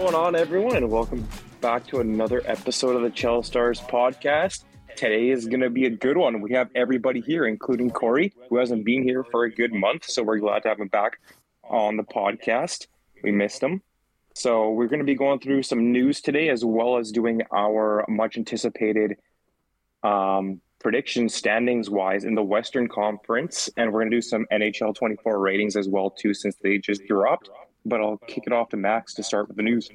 going on, everyone, and welcome back to another episode of the Chel Stars podcast. Today is going to be a good one. We have everybody here, including Corey, who hasn't been here for a good month, so we're glad to have him back on the podcast. We missed him. So, we're going to be going through some news today, as well as doing our much anticipated um, predictions standings wise in the Western Conference. And we're going to do some NHL 24 ratings as well, too, since they just dropped. But I'll kick it off to Max to start with the news.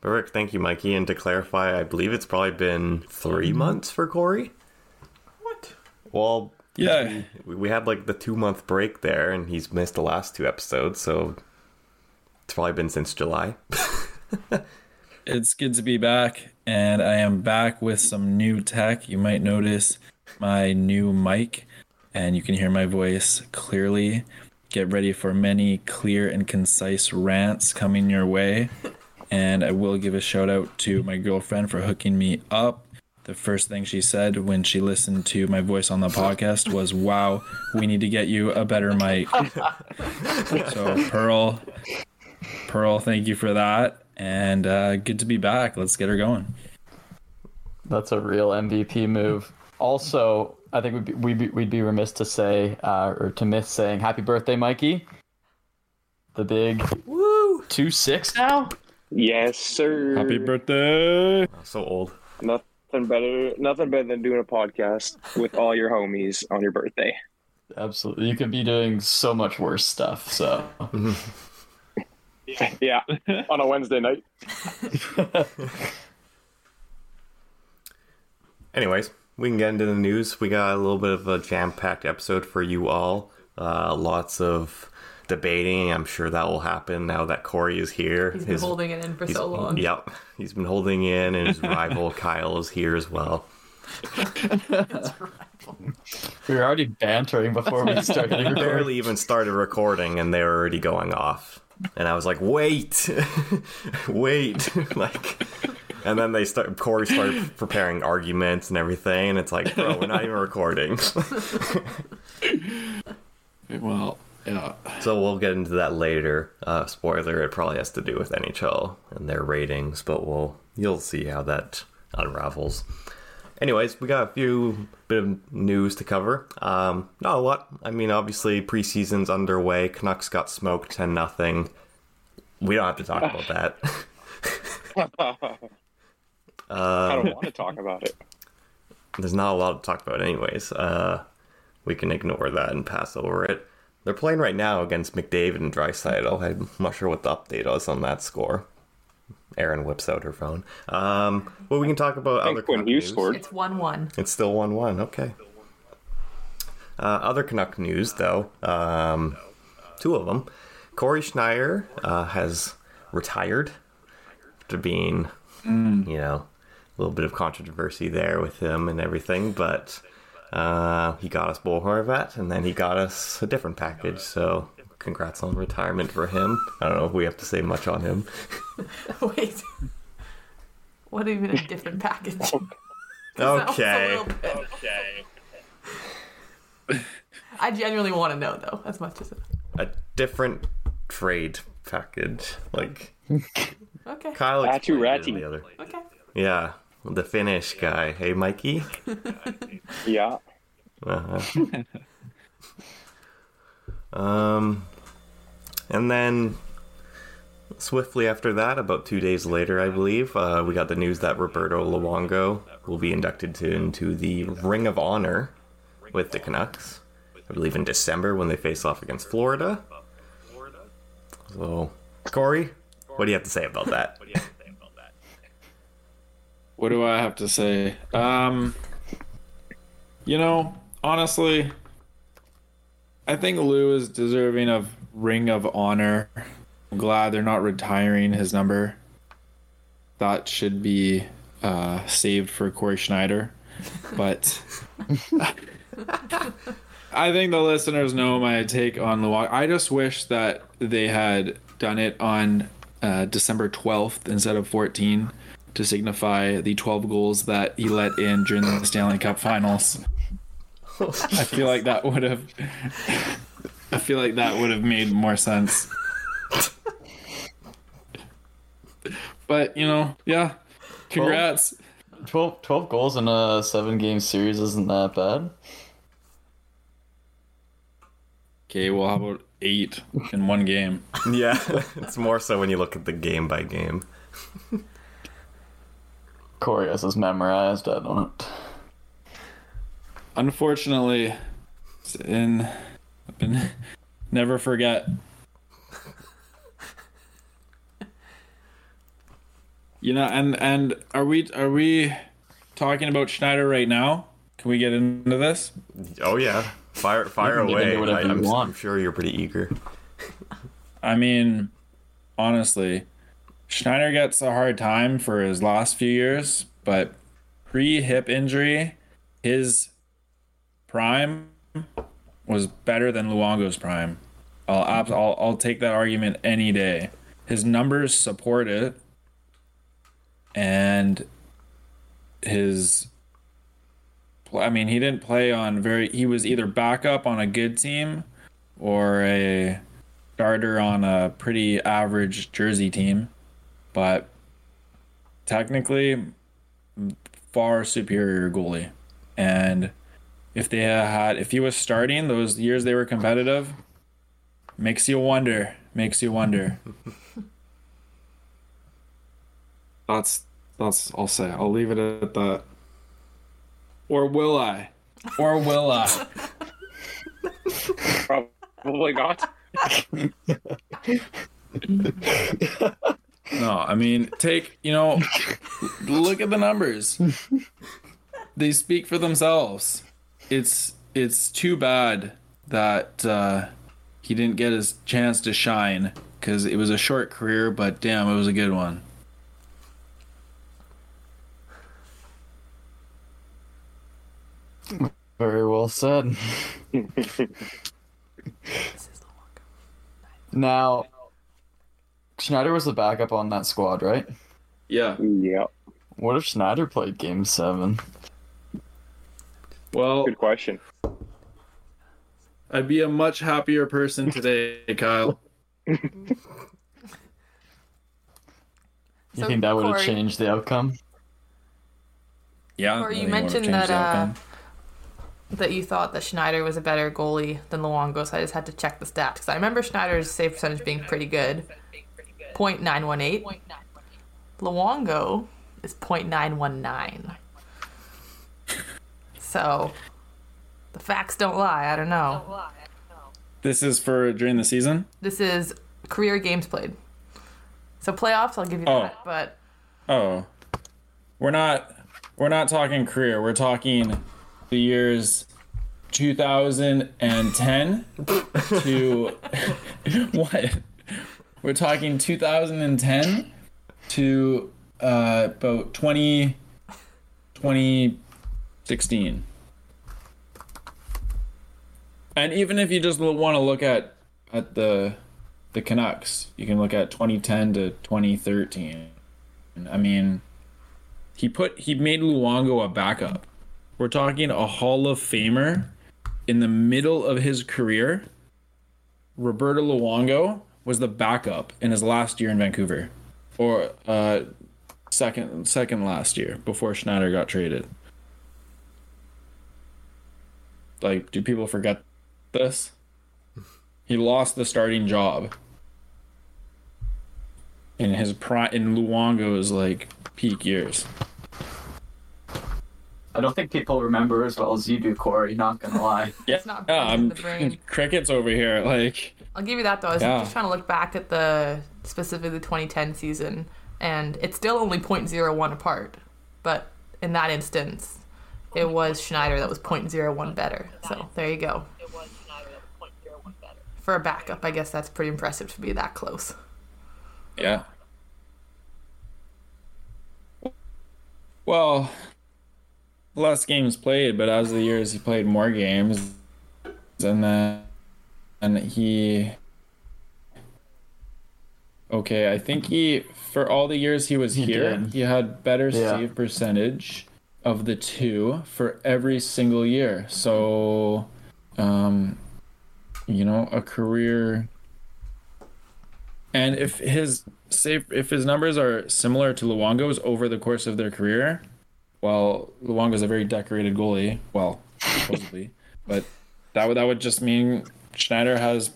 Perfect. Thank you, Mikey. And to clarify, I believe it's probably been three mm-hmm. months for Corey. What? Well, Yeah. we we had like the two month break there, and he's missed the last two episodes, so it's probably been since July. It's good to be back, and I am back with some new tech. You might notice my new mic, and you can hear my voice clearly. Get ready for many clear and concise rants coming your way. And I will give a shout out to my girlfriend for hooking me up. The first thing she said when she listened to my voice on the podcast was, Wow, we need to get you a better mic. so, Pearl, Pearl, thank you for that. And uh, good to be back. Let's get her going. That's a real MVP move. Also, I think we'd be, we'd be, we'd be remiss to say, uh, or to miss saying, happy birthday, Mikey. The big Woo! two six now. Yes, sir. Happy birthday. So old. Nothing better, nothing better than doing a podcast with all your homies on your birthday. Absolutely, you could be doing so much worse stuff. So Yeah, on a Wednesday night. Anyways, we can get into the news. We got a little bit of a jam packed episode for you all. Uh, lots of debating. I'm sure that will happen now that Corey is here. He's been holding it in for so long. Yep, he's been holding in, and his rival Kyle is here as well. we were already bantering before we started recording. barely even started recording and they were already going off. And I was like, wait, wait. like, and then they start, Corey started preparing arguments and everything. And it's like, bro, we're not even recording. Well, yeah. so we'll get into that later. Uh, spoiler, it probably has to do with NHL and their ratings, but we'll, you'll see how that unravels. Anyways, we got a few bit of news to cover. Um, not a lot. I mean, obviously preseason's underway. Canucks got smoked ten nothing. We don't have to talk about that. I don't want to talk about it. There's not a lot to talk about, anyways. Uh, we can ignore that and pass over it. They're playing right now against McDavid and Draisaitl. I'm not sure what the update is on that score. Erin whips out her phone. Um, well, we can talk about I other think when Canuck Hughes news. scored, It's 1 1. It's still 1 1. Okay. Uh, other Canuck news, though. Um, two of them. Cory Schneider uh, has retired after being, you know, a little bit of controversy there with him and everything, but uh, he got us Bo Horvat and then he got us a different package, so congrats on retirement for him. I don't know if we have to say much on him. Wait. What even a different package? okay. Okay. I genuinely want to know, though, as much as it. A different trade package. Like, Okay. Kyle Atu explained it the other. Okay. Yeah, the Finnish guy. Hey, Mikey. yeah. Uh-huh. um, and then swiftly after that, about two days later, I believe, uh, we got the news that Roberto Luongo will be inducted to, into the Ring of Honor with the Canucks. I believe in December when they face off against Florida. So, Corey, what do you have to say about that? What do I have to say? Um, you know, honestly, I think Lou is deserving of Ring of Honor. I'm glad they're not retiring his number. That should be uh, saved for Cory Schneider. But I think the listeners know my take on Luau. I just wish that they had done it on uh, December 12th instead of 14 to signify the 12 goals that he let in during the Stanley Cup Finals. I feel like that would have. I feel like that would have made more sense. But you know, yeah. Congrats. 12, 12 goals in a seven game series isn't that bad. Okay, well, how about eight in one game? Yeah, it's more so when you look at the game by game. Corey has this memorized. I don't. Unfortunately, in been never forget. You know, and and are we are we talking about Schneider right now? Can we get into this? Oh yeah, fire fire away. I, I'm. I'm sure you're pretty eager. I mean, honestly, Schneider gets a hard time for his last few years, but pre hip injury, his prime was better than Luongo's prime. I'll, I'll I'll take that argument any day. His numbers support it, and his. I mean, he didn't play on very. He was either backup on a good team, or a starter on a pretty average Jersey team, but technically far superior goalie. And if they had, if he was starting those years they were competitive, makes you wonder. Makes you wonder. that's that's I'll say. I'll leave it at that. Or will I? Or will I? Probably not. No, I mean, take, you know, look at the numbers. They speak for themselves. It's it's too bad that uh, he didn't get his chance to shine because it was a short career, but damn, it was a good one. Very well said. now, Schneider was the backup on that squad, right? Yeah. Yeah. What if Schneider played Game Seven? Well, Good question. I'd be a much happier person today, Kyle. You So, think that would have changed the outcome? Yeah. Or you think it would've mentioned that uh, that you thought that Schneider was a better goalie than Luongo, so I just had to check the stats because I remember Schneider's save percentage being pretty good, .918. Luongo is .919. So the facts don't lie. I don't know. This is for during the season. This is career games played. So playoffs, I'll give you Oh. that. But Oh, we're not we're not talking career. We're talking the years 2010 to what? We're talking 2010 to uh, about 20 2016. And even if you just want to look at at the the Canucks, you can look at 2010 to 2013. I mean, he put he made Luongo a backup. We're talking a Hall of Famer in the middle of his career. Roberto Luongo was the backup in his last year in Vancouver, or uh, second second last year before Schneider got traded. Like, do people forget this? He lost the starting job in his prime in Luongo's like peak years. I don't think people remember as well as you do, Corey. Not gonna lie. Yeah, not yeah, in I'm the brain. crickets over here. Like, I'll give you that though. I was Yeah. just trying to look back at the specifically the 2010 season, and it's still only 0.01 apart. But in that instance, it was Schneider that was 0.01 better. So there you go. For a backup, I guess that's pretty impressive to be that close. yeah. Well, less games played, but as the years he played more games, and then and he. Okay, I think he for all the years he was He here, did. he had better Yeah. save percentage of the two for every single year. So, um, you know, a career And if his save, if his numbers are similar to Luongo's over the course of their career, well, Luongo's a very decorated goalie, well, supposedly, but that would that would just mean Schneider has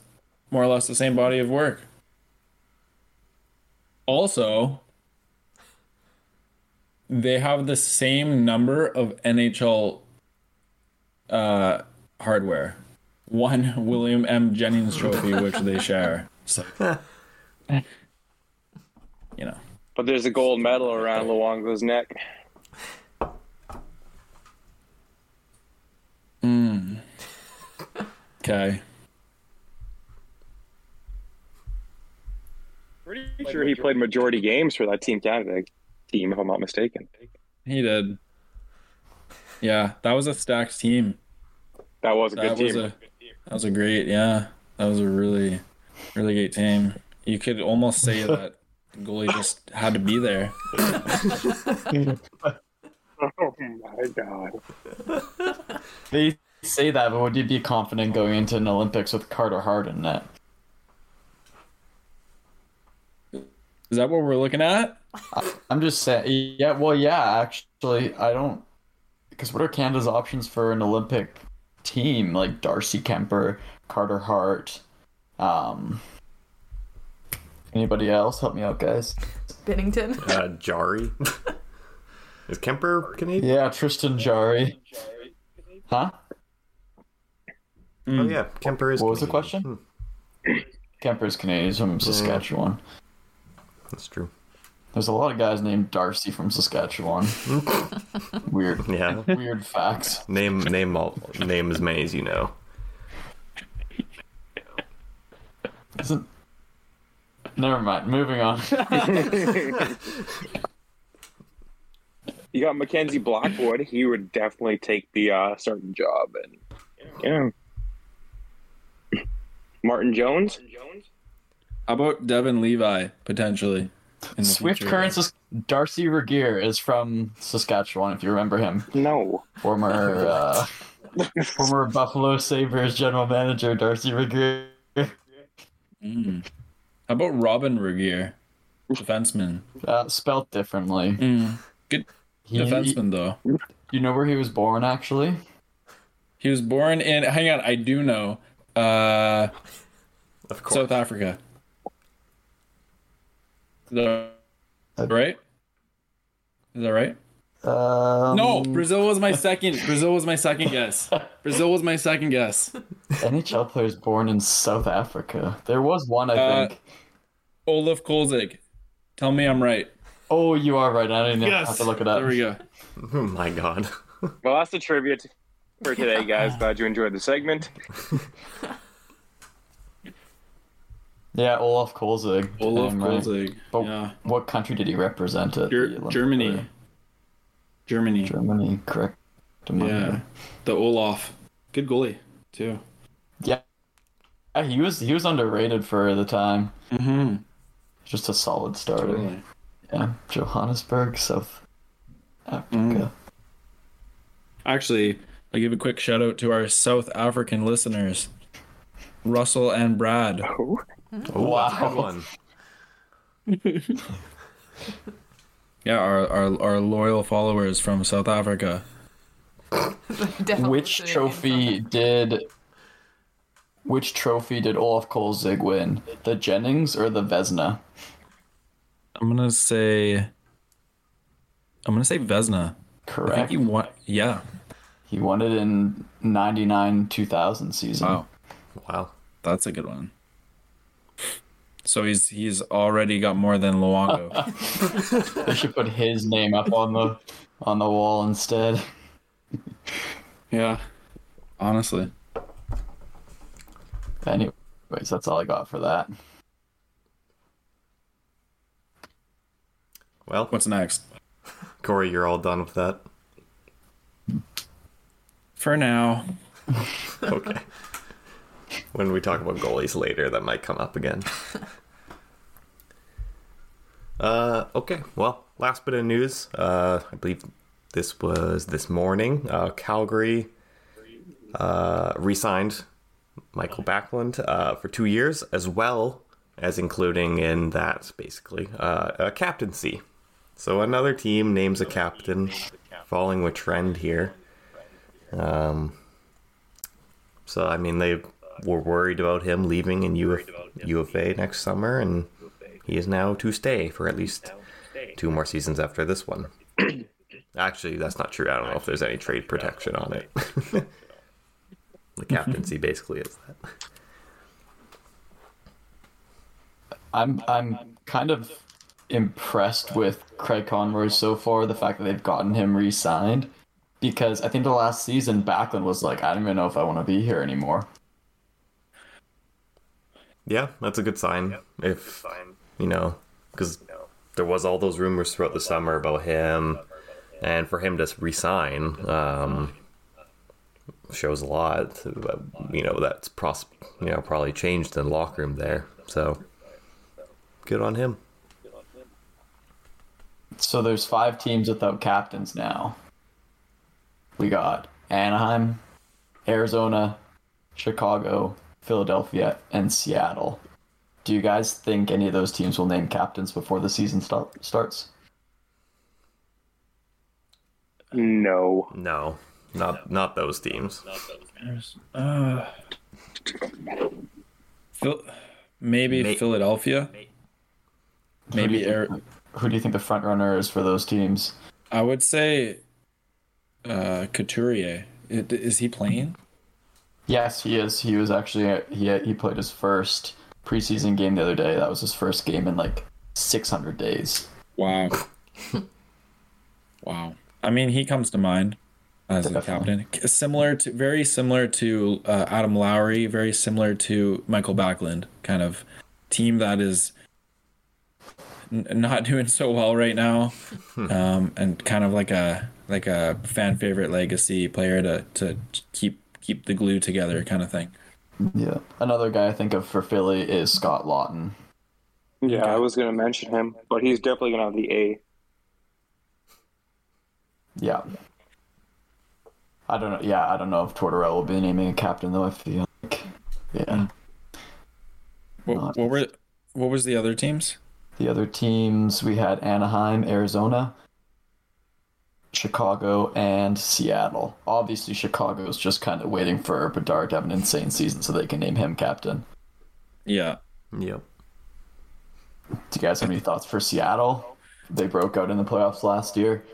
more or less the same body of work. Also, they have the same number of NHL uh, hardware. One William M. Jennings trophy, which they share. So, you know. But there's a gold medal around Luongo's neck. Okay. Pretty sure he played majority games for that Team Canada team, if I'm not mistaken. He did. Yeah, that was a stacked team. That was a good That team. a that was a great yeah. That was a really really great team. You could almost say that the goalie just had to be there. Oh my god. They say that, but would you be confident going into an Olympics with Carter Hart in net? Is that what we're looking at? I'm just saying. Yeah, well, yeah. Actually, I don't. Because what are Canada's options for an Olympic team? Like Darcy Kuemper, Carter Hart. Um. Anybody else? Help me out, guys. Binnington. Uh, Jarry. Is Kemper Canadian? Yeah, Tristan Jarry. Huh? Oh yeah, Kuemper is. What was the Canadian. question? Kuemper's Canadian from Saskatchewan. That's true. There's a lot of guys named Darcy from Saskatchewan. Weird. Yeah. Weird facts. Name name all name as many as you know. Isn't. Never mind. Moving on. You got Mackenzie Blackwood. He would definitely take the uh, starting job, and yeah. Martin Jones. How about Devon Levi potentially? In the Swift future? Currents is Darcy Regier is from Saskatchewan, if you remember him. No. Former uh, former Buffalo Sabres general manager Darcy Regier. Mm. How about Robin Regehr, defenseman? Uh, spelt differently. Mm. Good He, defenseman though. you know where he was born, actually? He was born in. Hang on, I do know. Uh, Of course. South Africa. Is that right? Is that right? Um, No, Brazil was my second. Brazil was my second guess. Brazil was my second guess. NHL players born in South Africa. There was one, I Uh, think. Olaf Kolzig. Tell me I'm right. Oh, you are right. I didn't have to look it up. There we go. oh my god. Well, that's the trivia t- for today, guys. Glad you enjoyed the segment. Yeah, Olaf Kolzig. Olaf Damn right. Kolzig. But Yeah. what country did he represent at Ger- Germany. Play? Germany. Germany, correct. Yeah. The Olaf. Good goalie too. Yeah, he was he was underrated for the time. Mm-hmm. Just a solid starter. Totally. Yeah, Johannesburg, South Africa. Mm. Actually, I give a quick shout out to our South African listeners, Russell and Brad. Oh, Oh, that's a good Wow. one. Yeah, our, our our loyal followers from South Africa. Which trophy did? Which trophy did Olaf Kolzig win? The Jennings or the Vezina? I'm gonna say. I'm gonna say Vezina. I think Correct. he won. Yeah. He won it in '99 2000 season. Wow, Wow. that's a good one. So he's he's already got more than Luongo. They should put his name up on the on the wall instead. yeah. Honestly. Anyways, that's all I got for that. Well, What's next? Corey, you're all done with that. For now. Okay. when we talk about goalies later, that might come up again. Uh, okay. Well, last bit of news. Uh, I believe this was this morning. Uh, Calgary uh, re-signed Mikael Backlund uh, for two years, as well as including in that basically uh, a captaincy. So another team names a captain, following a trend here. Um, so I mean they were worried about him leaving in UF, UFA next summer, and he is now to stay for at least two more seasons after this one. Actually, that's not true. I don't know if there's any trade protection on it. the captaincy basically is that. I'm I'm kind of impressed with Craig Conroy so far. The fact that they've gotten him re-signed, because I think the last season Backlund was like, I don't even know if I want to be here anymore. Yeah, that's a good sign. If you know, because there was all those rumors throughout the summer about him, and for him to resign um, shows a lot. You know, that's pros- you know probably changed in the locker room there. So good on him. So there's five teams without captains now. We got Anaheim, Arizona, Chicago, Philadelphia, and Seattle. Do you guys think any of those teams will name captains before the season start, starts? No. No, not not those teams. Uh, Phil, maybe May- Philadelphia. Maybe who do, you Air, who do you think the front runner is for those teams? I would say uh, Couturier. It, is he playing? Yes, he is. He was actually he he played his first preseason game the other day. That was his first game in like 600 days. Wow. wow. I mean, he comes to mind as a captain. Similar to, very similar to uh, Adam Lowry, very similar to Mikael Backlund, kind of team that is n- not doing so well right now, um, and kind of like a like a fan favorite legacy player to to keep keep the glue together, kind of thing. Yeah. Another guy I think of for Philly is Scott Laughton. Yeah, I was going to mention him, but he's definitely going to have the A. Yeah. I don't know. Yeah, I don't know if Tortorella will be naming a captain though. I feel like, yeah. What, what were what was the other teams? The other teams we had Anaheim, Arizona, Chicago, and Seattle. Obviously, Chicago's just kind of waiting for Bedard to have an insane season so they can name him captain. Yeah. Yep. Do you guys have any thoughts for Seattle? They broke out in the playoffs last year.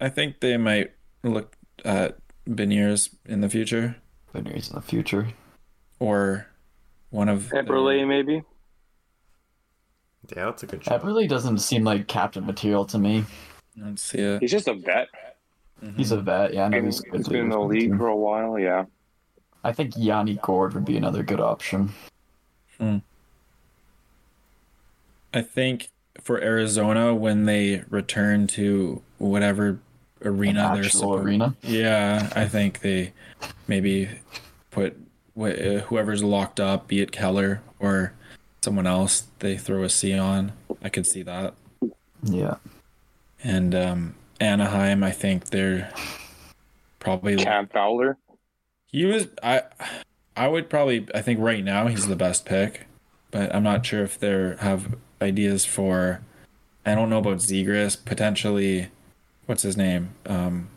I think they might look at Beniers in the future, Vineyards in the future. or one of their- Eberle, maybe? Yeah, that's a good shot. That really doesn't seem like captain material to me. Let's see it. He's just a vet. He's a vet. Yeah, I know And he's he's good. been in the league for a while, yeah. I think Yanni Gourde would be another good option. Hmm. I think for Arizona when they return to whatever arena An they're supposed. arena. Yeah, I think they maybe put wh- uh, whoever's locked up, be it Keller or someone else, they throw a C on. I could see that. Yeah. And um, Anaheim, I think they're probably Cam Fowler. He was I I would probably I think right now he's the best pick, but I'm not sure if they have ideas for I don't know about Zegras, potentially what's his name? Um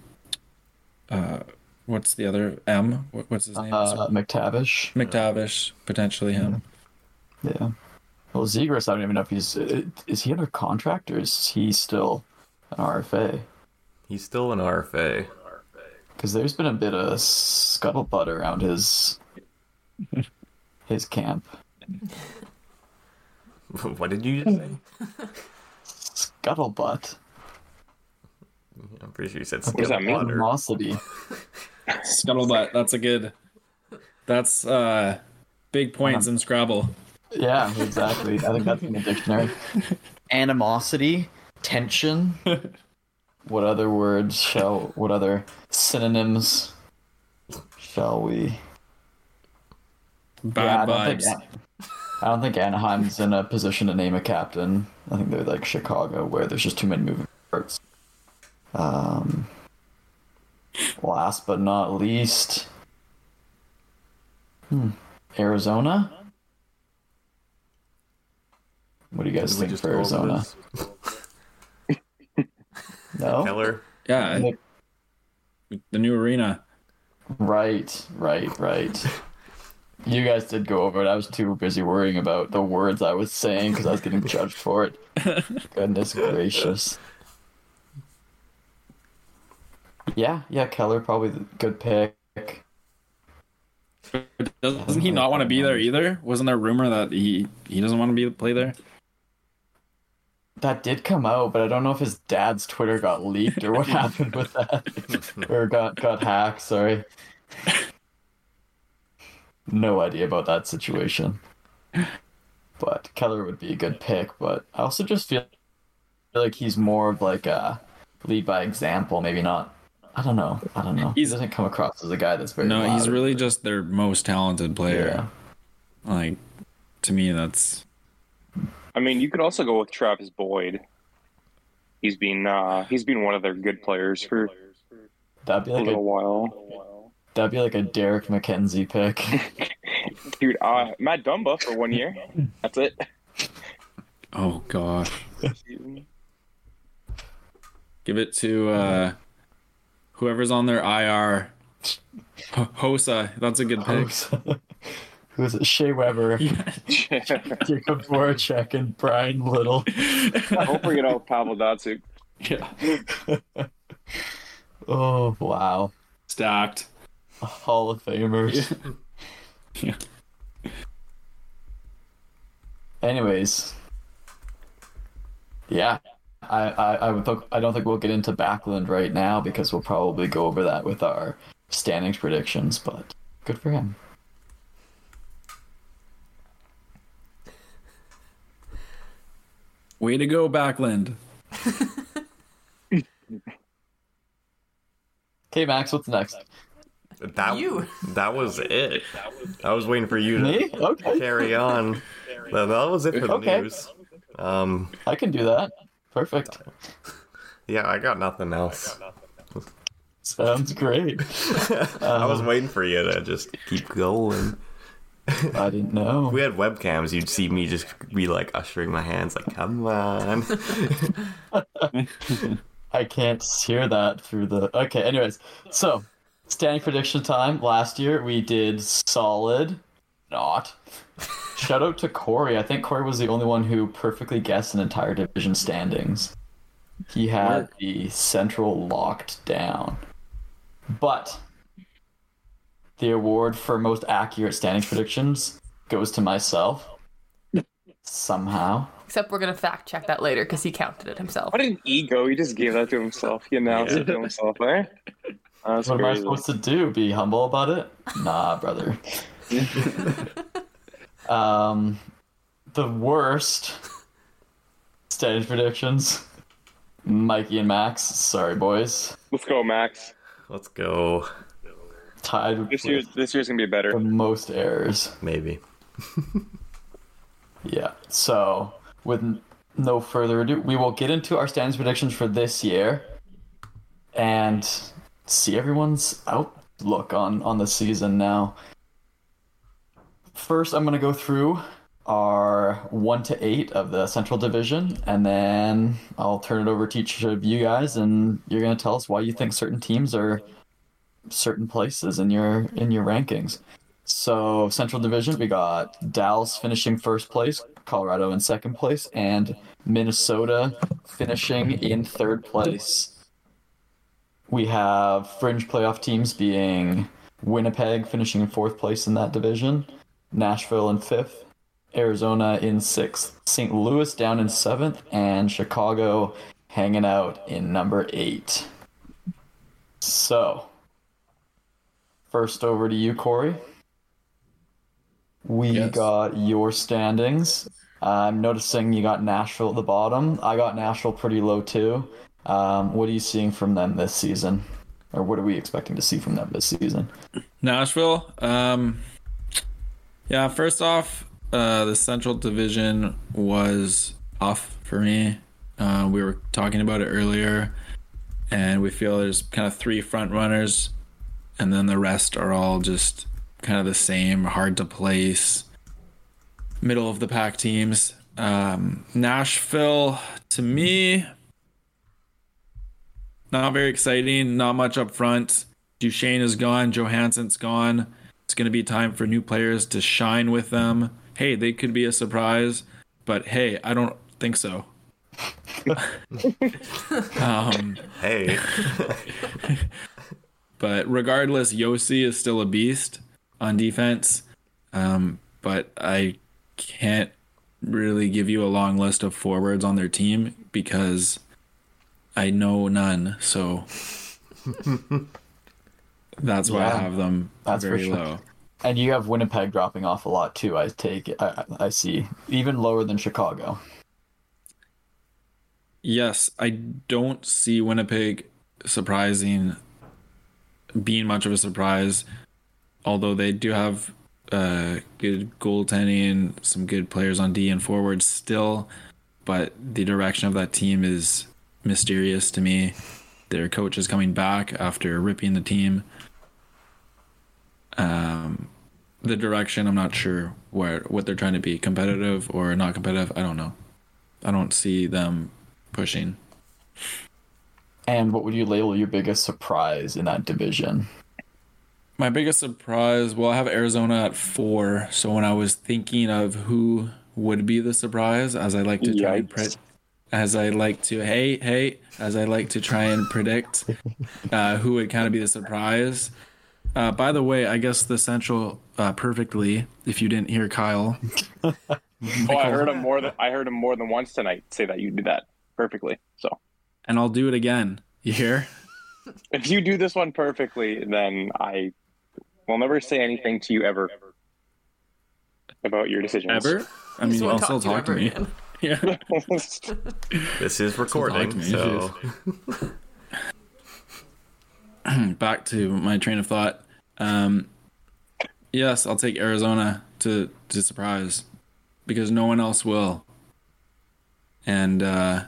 uh what's the other M? What, what's his name? Uh, McTavish. McTavish, potentially him. Yeah. Well, Zegras, I don't even know if he's is he under contract or is he still an RFA? He's still an RFA. Because there's been a bit of scuttlebutt around his his camp. what did you just say? Scuttlebutt. I'm pretty sure you said scuttlebutt. does that mean? Water. Animosity. Scuttlebutt, that's a good that's uh big points in Scrabble. Yeah, exactly. I think that's in the dictionary. Animosity, tension. What other words shall? What other synonyms shall we? Bad I don't vibes. think I don't think Anaheim's in a position to name a captain. I think they're like Chicago, where there's just too many moving parts. Um, last but not least, hmm, Arizona. What do you guys think just for Arizona? No. Keller. Yeah, Nick- the new arena. Right, right, right. You guys did go over it. I was too busy worrying about the words I was saying because I was getting judged for it. Goodness gracious. Yeah, yeah, Keller probably the good pick. Doesn't he not want to be there either? Wasn't there rumor that he he doesn't want to be play there? That did come out, but I don't know if his dad's Twitter got leaked or what happened with that, or got got hacked. Sorry, no idea about that situation. But Keller would be a good pick, but I also just feel like he's more of like a lead by example. Maybe not. I don't know. I don't know. He's- he doesn't come across as a guy that's very. No, he's loud. really just their most talented player. Yeah. Like to me, that's I mean, you could also go with Travis Boyd. He's been uh, he's been one of their good players for That'd be a like little a while. that'd be like a Derek MacKenzie pick. Dude, uh, Matt Dumba for one year. That's it. oh gosh. Give it to uh whoever's on their IR. H- Hossa, that's a good pick. Who is it? Shea Weber, Jakub Voracek, and Bryan Little. I Don't forget about Pavel Datsyuk. Yeah. Oh wow, Stacked. Hall of Famers. Yeah. Anyways, yeah, I I I, would think, I don't think we'll get into Backlund right now because we'll probably go over that with our standings predictions. But good for him. Way to go, Backlund. Okay, Max, what's next? That You. that was it. I was waiting for you to Okay, carry on. That that was it for the Okay. news. Um, I can do that. Perfect. yeah, I got nothing else. Sounds great. I was waiting for you to just keep going. I didn't know. If we had webcams, you'd see me just be like ushering my hands, like, come on. I can't hear that through the. Okay, anyways, so standing prediction time. Last year we did solid, not. Shout out to Corey. I think Corey was the only one who perfectly guessed an entire division standings. He had Work. the central locked down. But the award for most accurate standings predictions goes to myself. Somehow. Except we're gonna fact check that later because he counted it himself. What an ego! He just gave that to himself. He announced Yeah. it to himself, eh? That's What am I crazy. supposed to do? Be humble about it? Nah, brother. um, the worst standings predictions. Mikey and Max. Sorry, boys. Let's go, Max. Let's go. Tied This year's this year's gonna be better. the most errors. Maybe. Yeah. So, with no further ado, we will get into our standings predictions for this year, and see everyone's outlook on on the season now. First, I'm gonna go through our one to eight of the Central Division, and then I'll turn it over to each of you guys, and you're gonna tell us why you think certain teams are certain places in your in your rankings. So Central Division, we got Dallas finishing first place, Colorado in second place, and Minnesota finishing in third place. We have fringe playoff teams being Winnipeg finishing in fourth place in that division, Nashville in fifth, Arizona in sixth, St. Louis down in seventh, and Chicago hanging out in number eight. So, first over to you, Corey. We Yes. got your standings. I'm noticing you got Nashville at the bottom. I got Nashville pretty low too. Um, what are you seeing from them this season? Or what are we expecting to see from them this season? Nashville. Um, yeah, first off, uh, the Central Division was off for me. Uh, we were talking about it earlier, and we feel there's kind of three front runners, and then the rest are all just kind of the same, hard to place, middle of the pack teams. Um, Nashville, to me, not very exciting. Not much up front. Duchene is gone. Johansen's gone. It's going to be time for new players to shine with them. Hey, they could be a surprise, but hey, I don't think so. um, Hey, but regardless, Josi is still a beast on defense. Um, but I can't really give you a long list of forwards on their team because I know none. So that's why I have them that's very sure. low. And you have Winnipeg dropping off a lot too. I take. I I see even lower than Chicago. Yes, I don't see Winnipeg surprising, being much of a surprise. Although they do have uh, good goaltending, some good players on D and forward still, but the direction of that team is mysterious to me. Their coach is coming back after ripping the team. Um, the direction I'm not sure where what they're trying to be competitive or not competitive. I don't know. I don't see them pushing. And what would you label your biggest surprise in that division? My biggest surprise, well, I have Arizona at four. So when I was thinking of who would be the surprise, as I like to try and pre- as I like to hey hey, as I like to try and predict uh, who would kind of be the surprise. Uh, by the way, I guess the central uh, perfectly. If you didn't hear Kyle, Oh, I heard him more than I heard him more than once tonight say that you did that perfectly. So and I'll do it again. You hear? if you do this one perfectly, then I will never say anything to you ever about your decisions. Ever? I mean, won't I'll still to talk to ever me. again. Yeah. this is recording, me, so back to my train of thought. Um, yes, I'll take Arizona to to surprise because no one else will. And uh,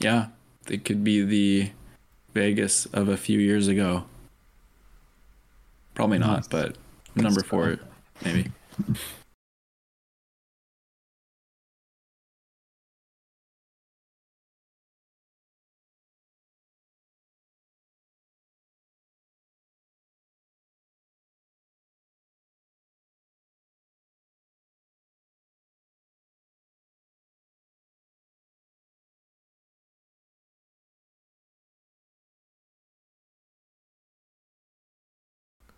yeah, it could be the Vegas of a few years ago. Probably not, but number four, maybe.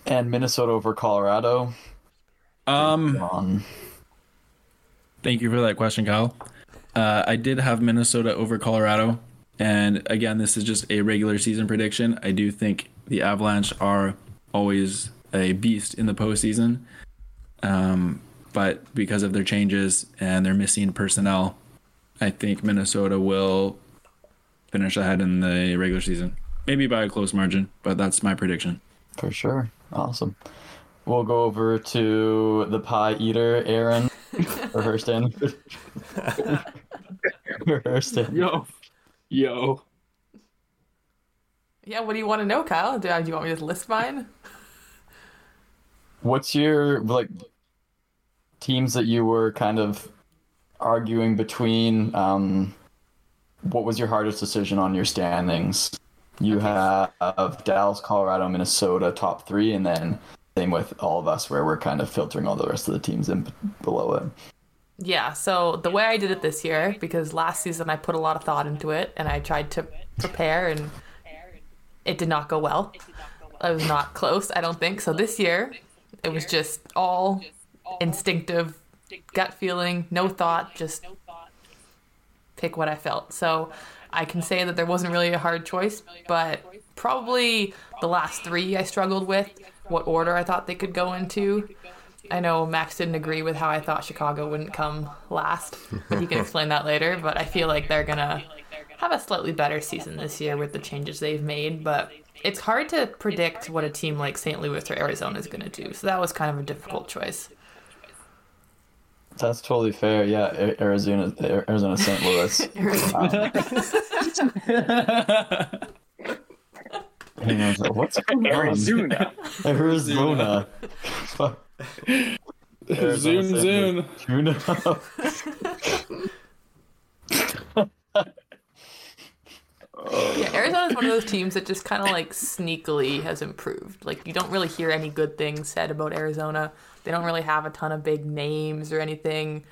And Minnesota over Colorado. Um, On Thank you for that question, Kyle. Uh, I did have Minnesota over Colorado. And again, this is just a regular season prediction. I do think the Avalanche are always a beast in the postseason. Um, but because of their changes and their missing personnel, I think Minnesota will finish ahead in the regular season. Maybe by a close margin, but that's my prediction. for sure. Awesome. We'll go over to the pie eater, Aaron, or Hurston. or Hurston. Yo. Yo. Yeah, what do you want to know, Kyle? Do, do you want me to list mine? What's your like teams that you were kind of arguing between? Um, what was your hardest decision on your standings? You have Dallas, Colorado, Minnesota top three, and then same with all of us, where we're kind of filtering all the rest of the teams in below it. Yeah, so the way I did it this year, because last season I put a lot of thought into it and I tried to prepare and it did not go well. I was not close, I don't think. So this year it was just all instinctive, gut feeling, no thought, just pick what I felt. So I can say that there wasn't really a hard choice, but probably the last three I struggled with, what order I thought they could go into. I know Max didn't agree with how I thought Chicago wouldn't come last, but he can explain that later. But I feel like they're gonna have a slightly better season this year with the changes they've made. But it's hard to predict what a team like St. Louis or Arizona is gonna do. So that was kind of a difficult choice. That's totally fair. Yeah, Arizona, Arizona, St. Louis. Hang on, What's going on? Arizona. Arizona. Arizona Zoom, Saint zoom. Tune up. Yeah, Arizona's one of those teams that just kind of like sneakily has improved. Like you don't really hear any good things said about Arizona. They don't really have a ton of big names or anything.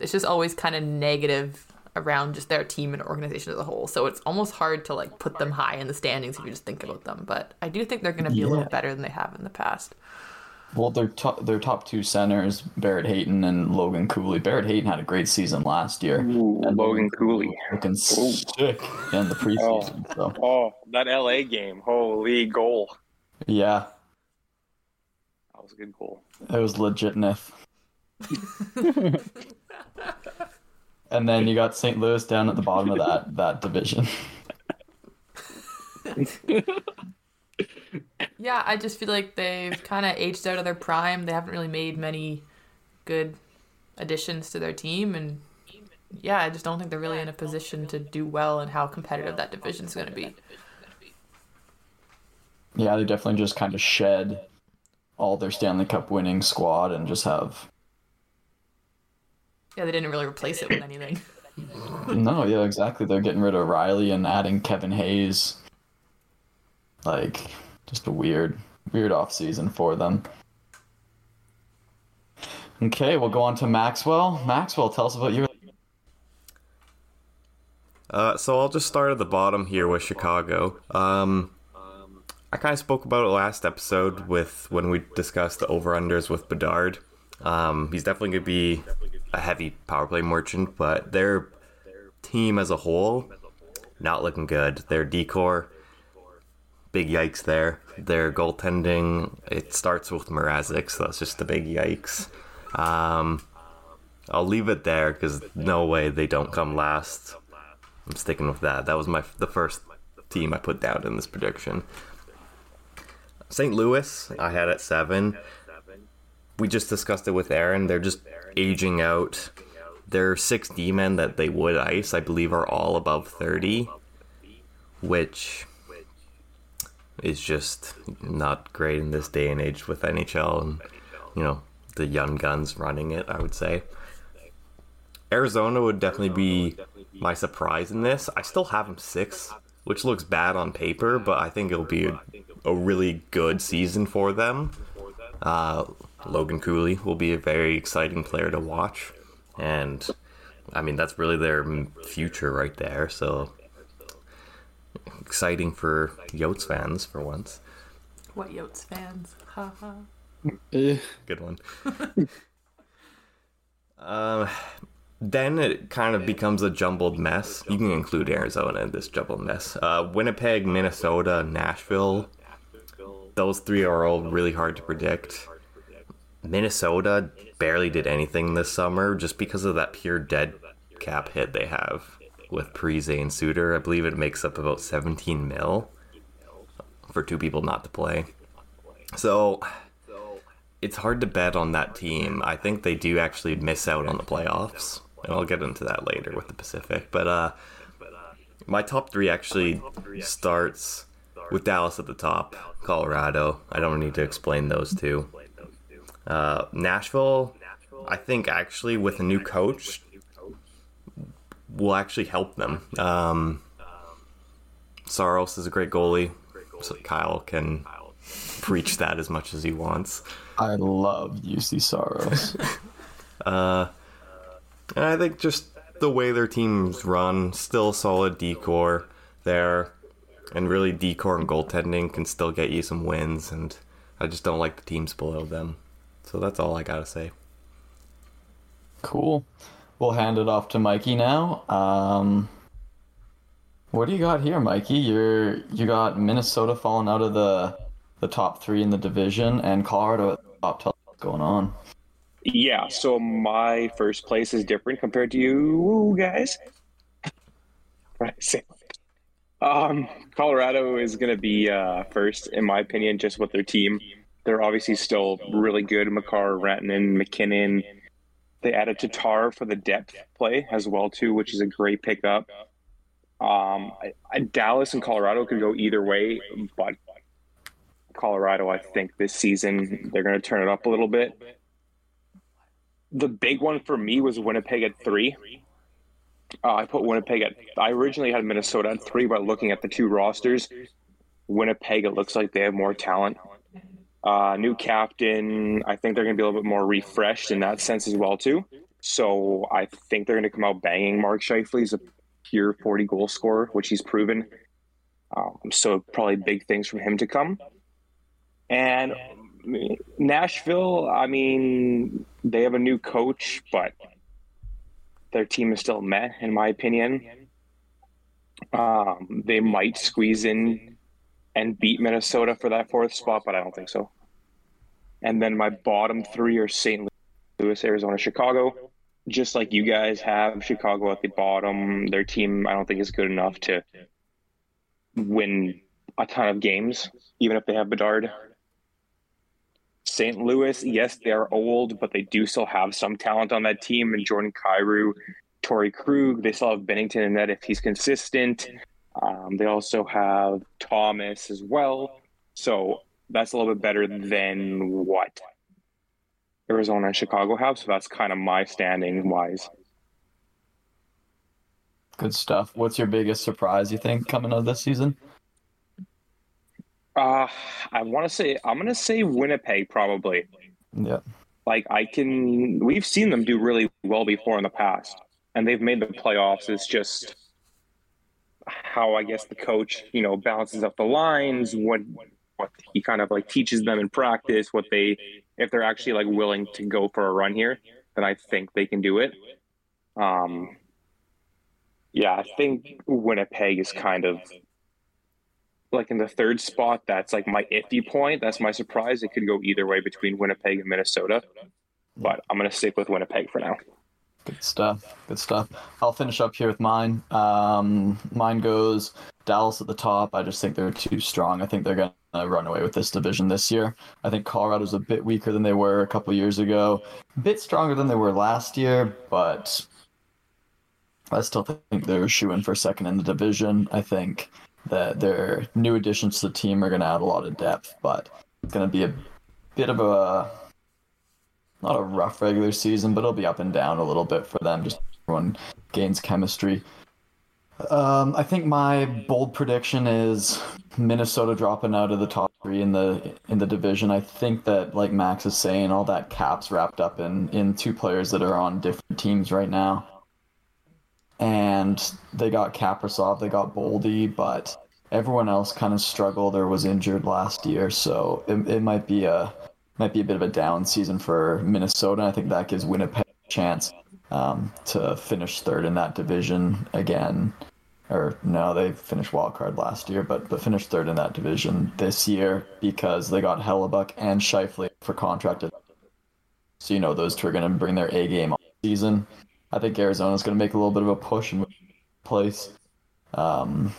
It's just always kind of negative around just their team and organization as a whole. So it's almost hard to like put them high in the standings if you just think about them. But I do think they're going to be a little better than they have in the past. Well, their top their top two centers, Barrett Hayton and Logan Cooley. Barrett Hayton had a great season last year. Ooh, And Logan Cooley. Looking sick in the preseason. Oh. So Oh, that LA game. Holy goal. yeah, That was a good goal. it was legit Nith. and then you got St. Louis down at the bottom of that that division. Yeah, I just feel like they've kind of aged out of their prime. They haven't really made many good additions to their team, and yeah, I just don't think they're really in a position to do well and how competitive that division's going to be. Yeah, they definitely just kind of shed all their Stanley Cup winning squad and just have Yeah, they didn't really replace it with anything. no, yeah, exactly. They're getting rid of Riley and adding Kevin Hayes. Like, just a weird, weird off season for them. Okay, we'll go on to Maxwell. Maxwell, tell us about your. Uh, so I'll just start at the bottom here with Chicago. Um, I kind of spoke about it last episode with when we discussed the over unders with Bedard. Um, he's definitely going to be a heavy power play merchant, but their team as a whole not looking good. Their D core, big yikes there. Their goaltending, it starts with Mrazek, so that's just the big yikes. Um, I'll leave it there because no way they don't come last. I'm sticking with that. That was my the first team I put down in this prediction. St. Louis, I had at seven. We just discussed it with Aaron. They're just aging out. Their six D men that they would ice, I believe, are all above thirty, which is just not great in this day and age with NHL and you know the young guns running it. I would say. Arizona would definitely be my surprise in this. I still have them six, which looks bad on paper, but I think it'll be a, a really good season for them. Uh, Logan Cooley will be a very exciting player to watch, and I mean that's really their future right there. So exciting for Yotes fans for once. What Yotes fans? Ha ha. Eh, Good one. um, then it kind of becomes a jumbled mess. You can include Arizona in this jumbled mess. Uh, Winnipeg, Minnesota, Nashville. Those three are all really hard to predict. Minnesota barely did anything this summer just because of that pure dead cap hit they have with Parise and Suter. I believe it makes up about 17 mil for two people not to play. So it's hard to bet on that team. I think they do actually miss out on the playoffs, and I'll get into that later with the Pacific. But uh, my top three actually starts with Dallas at the top, Colorado. I don't need to explain those two. Uh, Nashville, I think actually with a new coach, will actually help them. Um, Saros is a great goalie, so Kyle can preach that as much as he wants. I love Juuse Saros. And I think just the way their teams run, still solid D core there, and really D core and goaltending can still get you some wins. And I just don't like the teams below them. So that's all I gotta say. cool. We'll hand it off to Mikey now. Um, what do you got here, Mikey? You're you got Minnesota falling out of the the top three in the division, and Colorado at the top. Tell what's going on. Yeah, so my first place is different compared to you guys. Um, Colorado is going to be uh, first, in my opinion, just with their team. They're obviously still really good. Makar, Rantanen, MacKinnon. They added Tatar for the depth play as well too, which is a great pickup. Um, I, I, Dallas and Colorado could go either way, but Colorado, I think this season they're going to turn it up a little bit. the big one for me was Winnipeg at three. Uh, I put Winnipeg at. I originally had Minnesota at three, but looking at the two rosters, Winnipeg it looks like they have more talent. Uh, new captain. I think they're going to be a little bit more refreshed in that sense as well too. So I think they're going to come out banging. Mark Scheifele is a pure 40 goal scorer, which he's proven. Um, so probably big things from him to come. And Nashville, I mean, they have a new coach, but their team is still met, in my opinion. Um, they might squeeze in and beat Minnesota for that fourth spot, but I don't think so. And then my bottom three are St. Louis, Arizona, Chicago. Just like you guys have Chicago at the bottom, their team I don't think is good enough to win a ton of games, even if they have Bedard. St. Louis, yes, they are old, but they do still have some talent on that team. And Jordan Kyrou, Torey Krug, they still have Binnington in that if he's consistent. Um, they also have Thomas as well. So that's a little bit better than what Arizona and Chicago have. So that's kind of my standing wise. Good stuff. What's your biggest surprise you think coming out of this season? Uh, I want to say I'm gonna say Winnipeg probably. Yeah. Like I can, we've seen them do really well before in the past, and they've made the playoffs. It's just how I guess the coach, you know, balances up the lines, what what he kind of like teaches them in practice, what they if they're actually like willing to go for a run here, then I think they can do it. Um, yeah, I think Winnipeg is kind of like in the third spot. That's like my iffy point. That's my surprise. It could go either way between Winnipeg and Minnesota, but I'm gonna stick with Winnipeg for now. Good stuff. Good stuff. I'll finish up here with mine. Um, mine goes Dallas at the top. I just think they're too strong. I think they're going Uh, run away with this division this year. I think Colorado's a bit weaker than they were a couple years ago, a bit stronger than they were last year, but I still think they're shooing for second in the division. I think that their new additions to the team are going to add a lot of depth, but it's going to be a bit of a not a rough regular season, but it'll be up and down a little bit for them. Just everyone gains chemistry. Um, I think my bold prediction is Minnesota dropping out of the top three in the in the division. I think that, like Max is saying, all that caps wrapped up in in two players that are on different teams right now. And they got Kaprizov, they got Boldy, but everyone else kind of struggled or was injured last year, so it, it might be a might be a bit of a down season for Minnesota. I think that gives Winnipeg a chance um, to finish third in that division again. Or no, they finished wild card last year, but but finished third in that division this year because they got Hellebuyck and Scheifele for contracted. So you know those two are going to bring their A game all season. I think Arizona's going to make a little bit of a push and place. Um,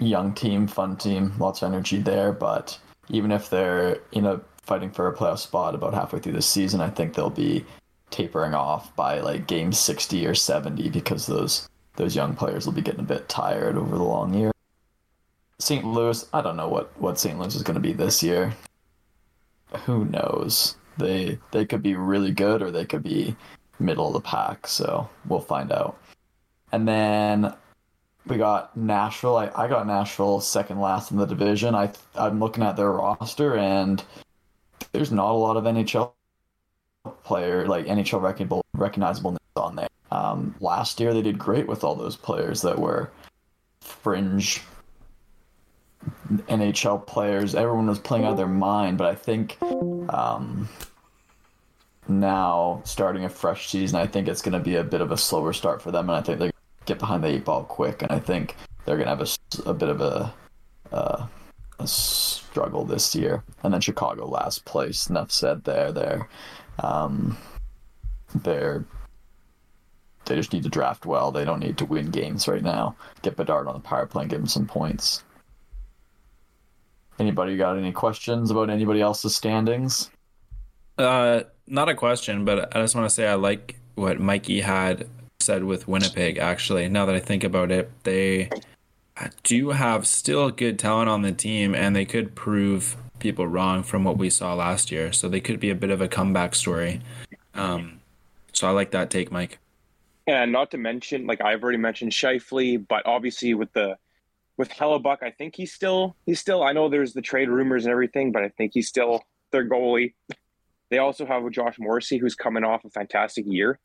young team, fun team, lots of energy there, but even if they're you know fighting for a playoff spot about halfway through the season, I think they'll be tapering off by like game 60 or 70 because those those young players will be getting a bit tired over the long year. St. Louis, I don't know what what St. Louis is going to be this year. Who knows? They they could be really good or they could be middle of the pack, so we'll find out. And then we got Nashville. I, I got Nashville second last in the division. I I'm looking at their roster and there's not a lot of NHL player like NHL recognizable on there. Um, last year they did great with all those players that were fringe NHL players. Everyone was playing out of their mind, but I think um, now starting a fresh season, I think it's going to be a bit of a slower start for them, and I think they get behind the eight ball quick, and I think they're going to have a, a bit of a, uh, a struggle this year. And then Chicago last place. Enough said there. There, um, they're they just need to draft well. They don't need to win games right now. Get Bedard on the power play and give him some points. Anybody got any questions about anybody else's standings? Uh, not a question, but I just want to say I like what Mikey had said with Winnipeg. Actually, now that I think about it, they do have still good talent on the team, and they could prove people wrong from what we saw last year. So they could be a bit of a comeback story. Um, so I like that take, Mike. And not to mention, like I've already mentioned Scheifele, but obviously with the with Hellebuyck, I think he's still he's still. I know there's the trade rumors and everything, but I think he's still their goalie. They also have Josh Morrissey, who's coming off a fantastic year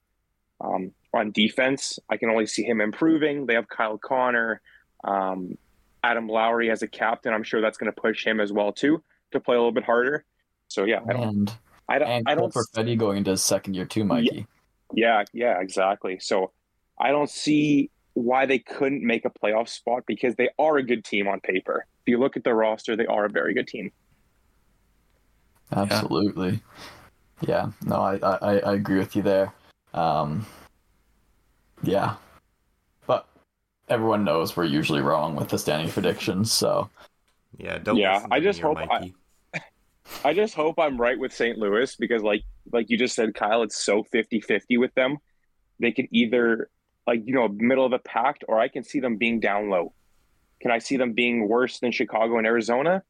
um, on defense. I can only see him improving. They have Kyle Connor, um, Adam Lowry as a captain. I'm sure that's going to push him as well too to play a little bit harder. So yeah, I don't. And I don't. and I don't. Cole Perfetti going into his second year too, Mikey. Yeah, yeah, exactly. So I don't see why they couldn't make a playoff spot because they are a good team on paper. If you look at the roster, they are a very good team. Absolutely. Yeah. No, I, I, I agree with you there. Um, yeah. But everyone knows we're usually wrong with the standing predictions, so Yeah, don't. Yeah, I just hope I- I just hope I'm right with St. Louis because like like you just said, Kyle, it's so 50-50 with them. They could either like, you know, middle of the pack or I can see them being down low. Can I see them being worse than Chicago and Arizona?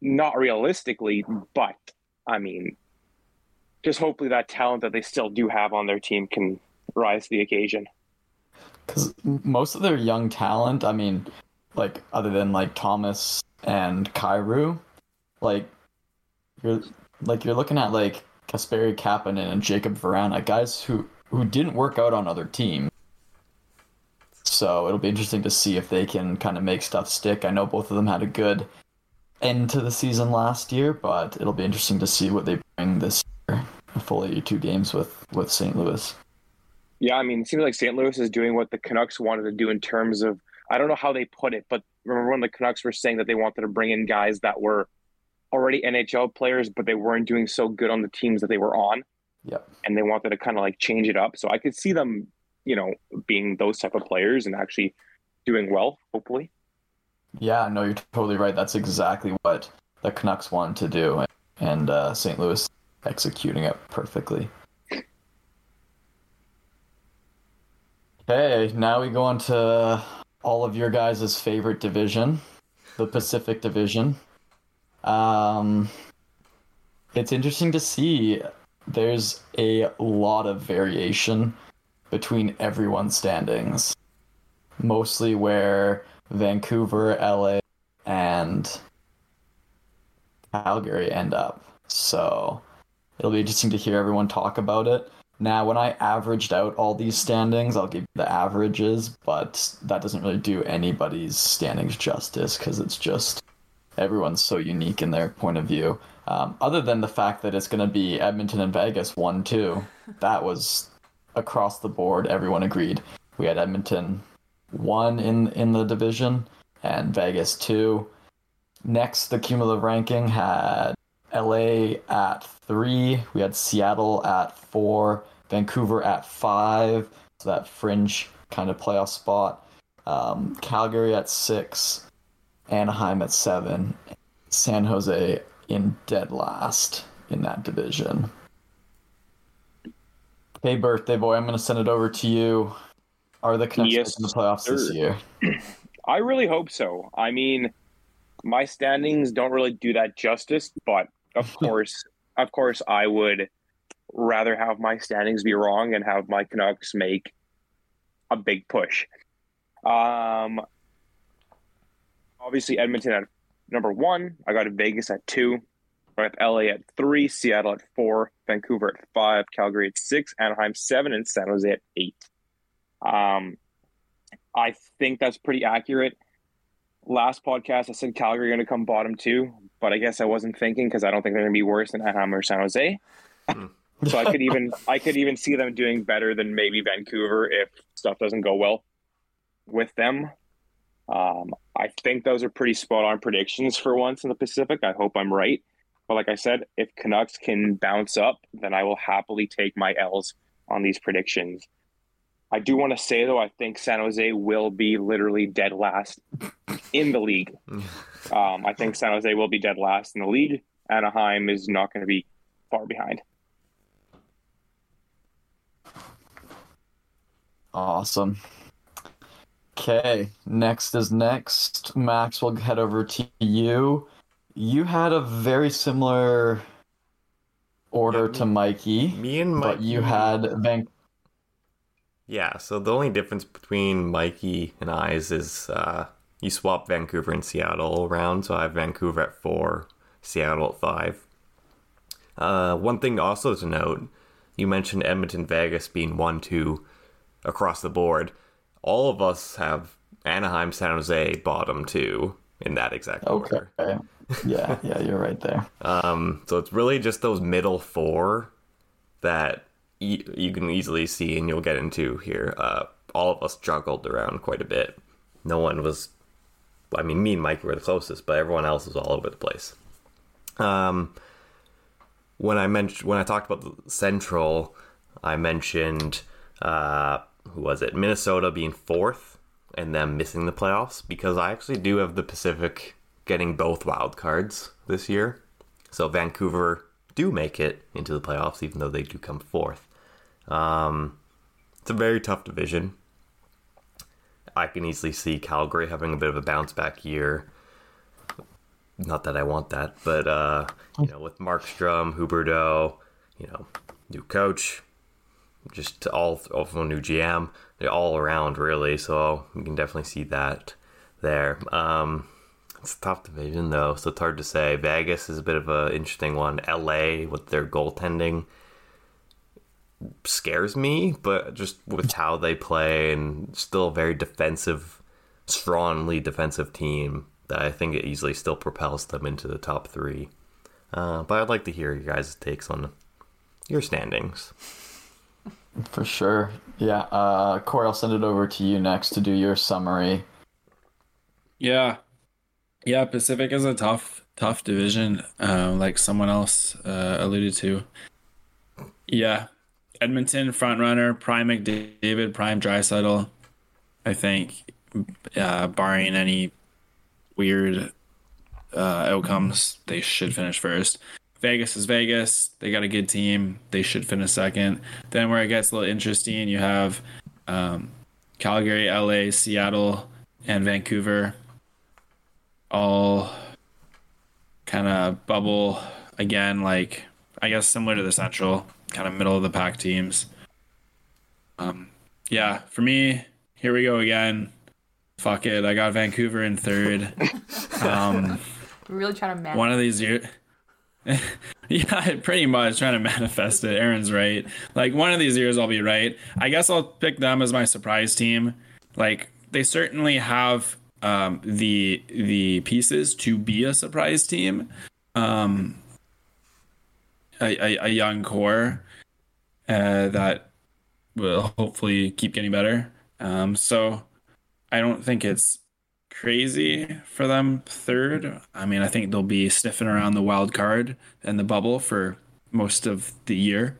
Not realistically, but I mean, just hopefully that talent that they still do have on their team can rise to the occasion. because most of their young talent, I mean, like other than like Thomas and Kyrou, like you're like you're looking at like Kasperi Kapanen and Jakub Vrana, guys who who didn't work out on other teams. So it'll be interesting to see if they can kind of make stuff stick. I know both of them had a good end to the season last year, but it'll be interesting to see what they bring this year. A full 82 games with with St. Louis. Yeah, I mean, it seems like St. Louis is doing what the Canucks wanted to do in terms of I don't know how they put it, but remember when the Canucks were saying that they wanted to bring in guys that were already NHL players, but they weren't doing so good on the teams that they were on, Yep. and they wanted to kind of like change it up. So I could see them, you know, being those type of players and actually doing well, hopefully. Yeah, no, you're totally right. That's exactly what the Canucks wanted to do, and uh, St. Louis executing it perfectly. Okay, now we go on to all of your guys' favorite division, the Pacific Division. Um, it's interesting to see. There's a lot of variation between everyone's standings, mostly where Vancouver, LA, and Calgary end up. So it'll be interesting to hear everyone talk about it. Now, when I averaged out all these standings, I'll give you the averages, but that doesn't really do anybody's standings justice because it's just everyone's so unique in their point of view. Um, other than the fact that it's going to be Edmonton and Vegas 1 2, that was across the board. Everyone agreed. We had Edmonton one in in the division and Vegas two. Next, the cumulative ranking had LA at three. We had Seattle at four, Vancouver at five, so that fringe kind of playoff spot. Um, Calgary at six, Anaheim at seven, San Jose in dead last in that division. Hey, birthday boy, I'm going to send it over to you. Are the Canucks Yes, making the playoffs this year? I really hope so. I mean, my standings don't really do that justice, but of course, of course, I would rather have my standings be wrong and have my Canucks make a big push. Um, obviously, Edmonton at number one. I got Vegas at two. I have LA at three, Seattle at four, Vancouver at five, Calgary at six, Anaheim seven, and San Jose at eight. Um, I think that's pretty accurate. Last podcast, I said Calgary going to come bottom two, but I guess I wasn't thinking because I don't think they're going to be worse than Anaheim or San Jose. so I could even I could even see them doing better than maybe Vancouver if stuff doesn't go well with them. Um, I think those are pretty spot on predictions for once in the Pacific. I hope I'm right. But like I said, if Canucks can bounce up, then I will happily take my L's on these predictions. I do want to say though, I think San Jose will be literally dead last in the league. Um, I think San Jose will be dead last in the league. Anaheim is not going to be far behind. Awesome. Okay, next is next. Max, we'll head over to you. You had a very similar order to Mikey, Me and Mikey. but you had Van. Yeah, so the only difference between Mikey and I's is uh, you swap Vancouver and Seattle around. So I have Vancouver at four, Seattle at five. Uh, one thing also to note you mentioned Edmonton Vegas being 1 2 across the board. All of us have Anaheim, San Jose, bottom two in that exact order. Okay. order. Yeah, yeah, you're right there. Um, so it's really just those middle four that you can easily see, and you'll get into here. Uh, all of us juggled around quite a bit. No one was, I mean, me and Mike were the closest, but everyone else was all over the place. Um, when I mentioned when I talked about the Central, I mentioned uh, who was it? Minnesota being fourth and them missing the playoffs because I actually do have the Pacific getting both wild cards this year. So Vancouver do make it into the playoffs, even though they do come fourth. Um, it's a very tough division. I can easily see Calgary having a bit of a bounce back year. Not that I want that, but uh, you know, with Markstrom, Huberdeau, you know, new coach, just all also a new GM, they're all around really. So you can definitely see that there. Um, it's a tough division though, so it's hard to say. Vegas is a bit of an interesting one. LA with their goaltending scares me, but just with how they play and still a very defensive, strongly defensive team that I think it easily still propels them into the top three. Uh, but I'd like to hear your guys' takes on your standings. For sure. Yeah. Uh, Corey, I'll send it over to you next to do your summary. Yeah. Yeah, Pacific is a tough, tough division, uh, like someone else uh, alluded to. Yeah. Edmonton, front runner, Prime McDavid, Prime Draisaitl. I think, uh, barring any weird uh, outcomes, they should finish first. Vegas is Vegas. They got a good team. They should finish second. Then where it gets a little interesting, you have um, Calgary, LA, Seattle, and Vancouver all kind of bubble again, like I guess similar to the Central, kind of middle of the pack teams. Um, yeah, for me, here we go again. Fuck it, I got Vancouver in third. Um, We're really trying to manage. one of these years. yeah, pretty much trying to manifest it. Aaron's right. Like one of these years, I'll be right. I guess I'll pick them as my surprise team. Like they certainly have um, the the pieces to be a surprise team. Um, a, a, a young core uh, that will hopefully keep getting better. Um, so I don't think it's crazy for them third. I mean, I think they'll be sniffing around the wild card and the bubble for most of the year.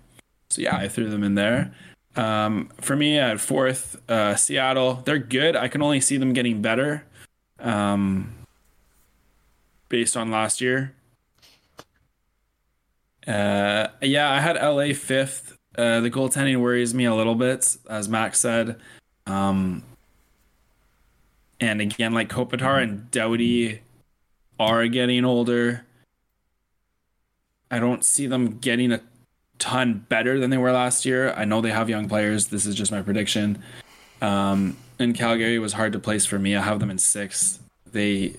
So yeah, I threw them in there. Um, for me at fourth, uh, Seattle, they're good. I can only see them getting better um, based on last year. Uh, yeah, I had LA fifth. Uh, the goaltending worries me a little bit, as Max said. Um, and again, like Kopitar and Doughty are getting older. I don't see them getting a ton better than they were last year. I know they have young players. This is just my prediction. Um, and Calgary was hard to place for me. I have them in sixth. They